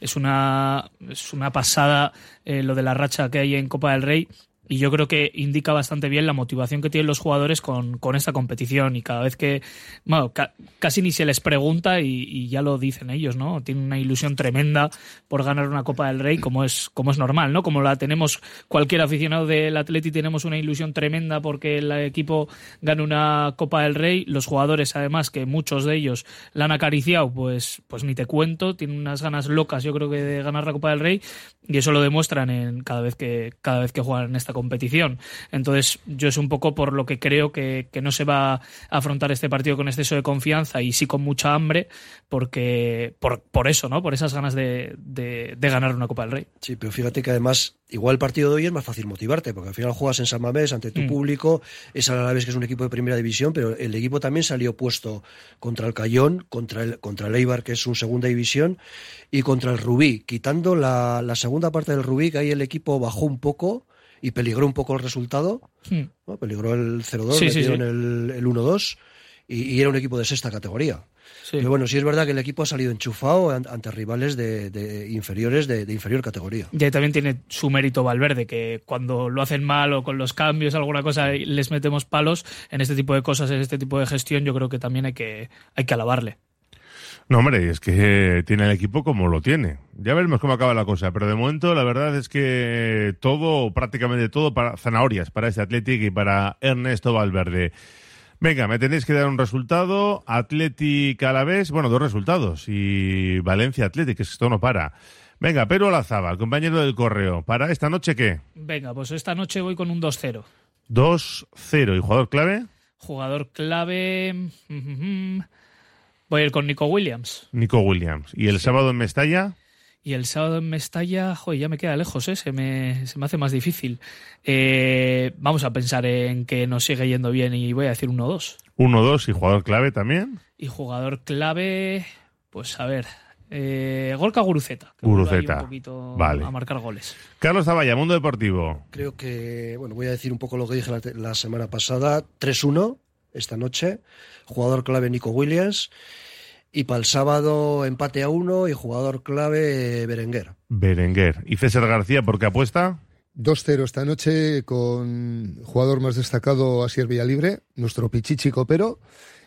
es una, es una pasada eh, lo de la racha que hay en Copa del Rey y yo creo que indica bastante bien la motivación que tienen los jugadores con, con esta competición y cada vez que, bueno, ca casi ni se les pregunta y, ya lo dicen ellos, ¿no? Tienen una ilusión tremenda por ganar una Copa del Rey como es, como es normal, ¿no? Como la tenemos cualquier aficionado del Atleti tenemos una ilusión tremenda porque el equipo gana una Copa del Rey, los jugadores además que muchos de ellos la han acariciado, pues, pues ni te cuento, tienen unas ganas locas yo creo que de ganar la Copa del Rey y eso lo demuestran en cada vez que, cada vez que juegan en esta competición. Entonces, yo es un poco por lo que creo que, que, no se va a afrontar este partido con exceso de confianza y sí con mucha hambre, porque por, por eso, ¿no? Por esas ganas de, de, de, ganar una Copa del Rey. Sí, pero fíjate que además, igual el partido de hoy es más fácil motivarte, porque al final juegas en San Mamés ante tu mm. público, es a la vez que es un equipo de primera división, pero el equipo también salió puesto contra el Cayón, contra el, contra el Eibar, que es un segunda división, y contra el Rubí, quitando la, la segunda parte del Rubí, que ahí el equipo bajó un poco y peligró un poco el resultado. Hmm. ¿no? Peligró el 0-2, Sí, sí, sí. el, el 1-2 y, y era un equipo de sexta categoría. Sí. Pero bueno, sí es verdad que el equipo ha salido enchufado an- ante rivales de, de inferiores de, de inferior categoría. Y ahí también tiene su mérito Valverde, que cuando lo hacen mal o con los cambios, alguna cosa, les metemos palos en este tipo de cosas, en este tipo de gestión, yo creo que también hay que, hay que alabarle. No, hombre, es que tiene el equipo como lo tiene. Ya veremos cómo acaba la cosa, pero de momento la verdad es que todo, prácticamente todo, para zanahorias para este Athletic y para Ernesto Valverde. Venga, me tenéis que dar un resultado. Athletic Alavés, bueno, dos resultados. Y Valencia Athletic, que esto no para. Venga, Pedro Olazaba, compañero del correo. ¿Para esta noche qué? Venga, pues esta noche voy con un 2-0. 2-0. ¿Y jugador clave? Jugador clave. mm, mm, mm. Voy a ir con Nico Williams. Nico Williams. ¿Y el sábado en Mestalla? Y el sábado en Mestalla, joder, ya me queda lejos, ¿eh? se, me, se me hace más difícil. Eh, vamos a pensar en que nos sigue yendo bien y voy a decir 1-2. 1-2 y jugador clave también. Y jugador clave, pues a ver, eh, Gorka Guruceta. que Guruceta. Un poquito Vale. a marcar goles. Carlos Zavalla, Mundo Deportivo. Creo que, bueno, voy a decir un poco lo que dije la semana pasada. 3-1 esta noche. Jugador clave Nico Williams. Y para el sábado empate a uno y jugador clave Berenguer. Berenguer. ¿Y César García por qué apuesta? 2-0 esta noche con jugador más destacado Asier Villalibre, nuestro Pichichi Copero.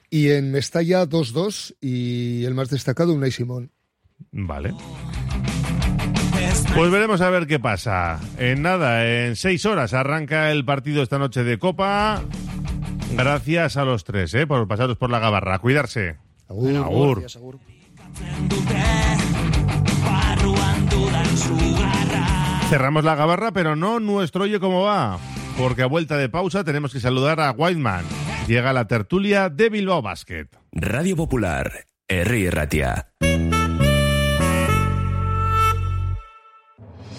Y en Mestalla 2-2 y el más destacado Unai Simón. Vale. Pues veremos a ver qué pasa. En nada, en seis horas arranca el partido esta noche de Copa. Gracias a los tres, ¿eh? por pasaros por la gabarra. Cuidarse. Agur. Agur. Gracias, agur. Cerramos la gabarra, pero no nuestro oye cómo va. Porque a vuelta de pausa tenemos que saludar a Whiteman. Llega la tertulia de Bilbao Basket. Radio Popular, Herri Ratia.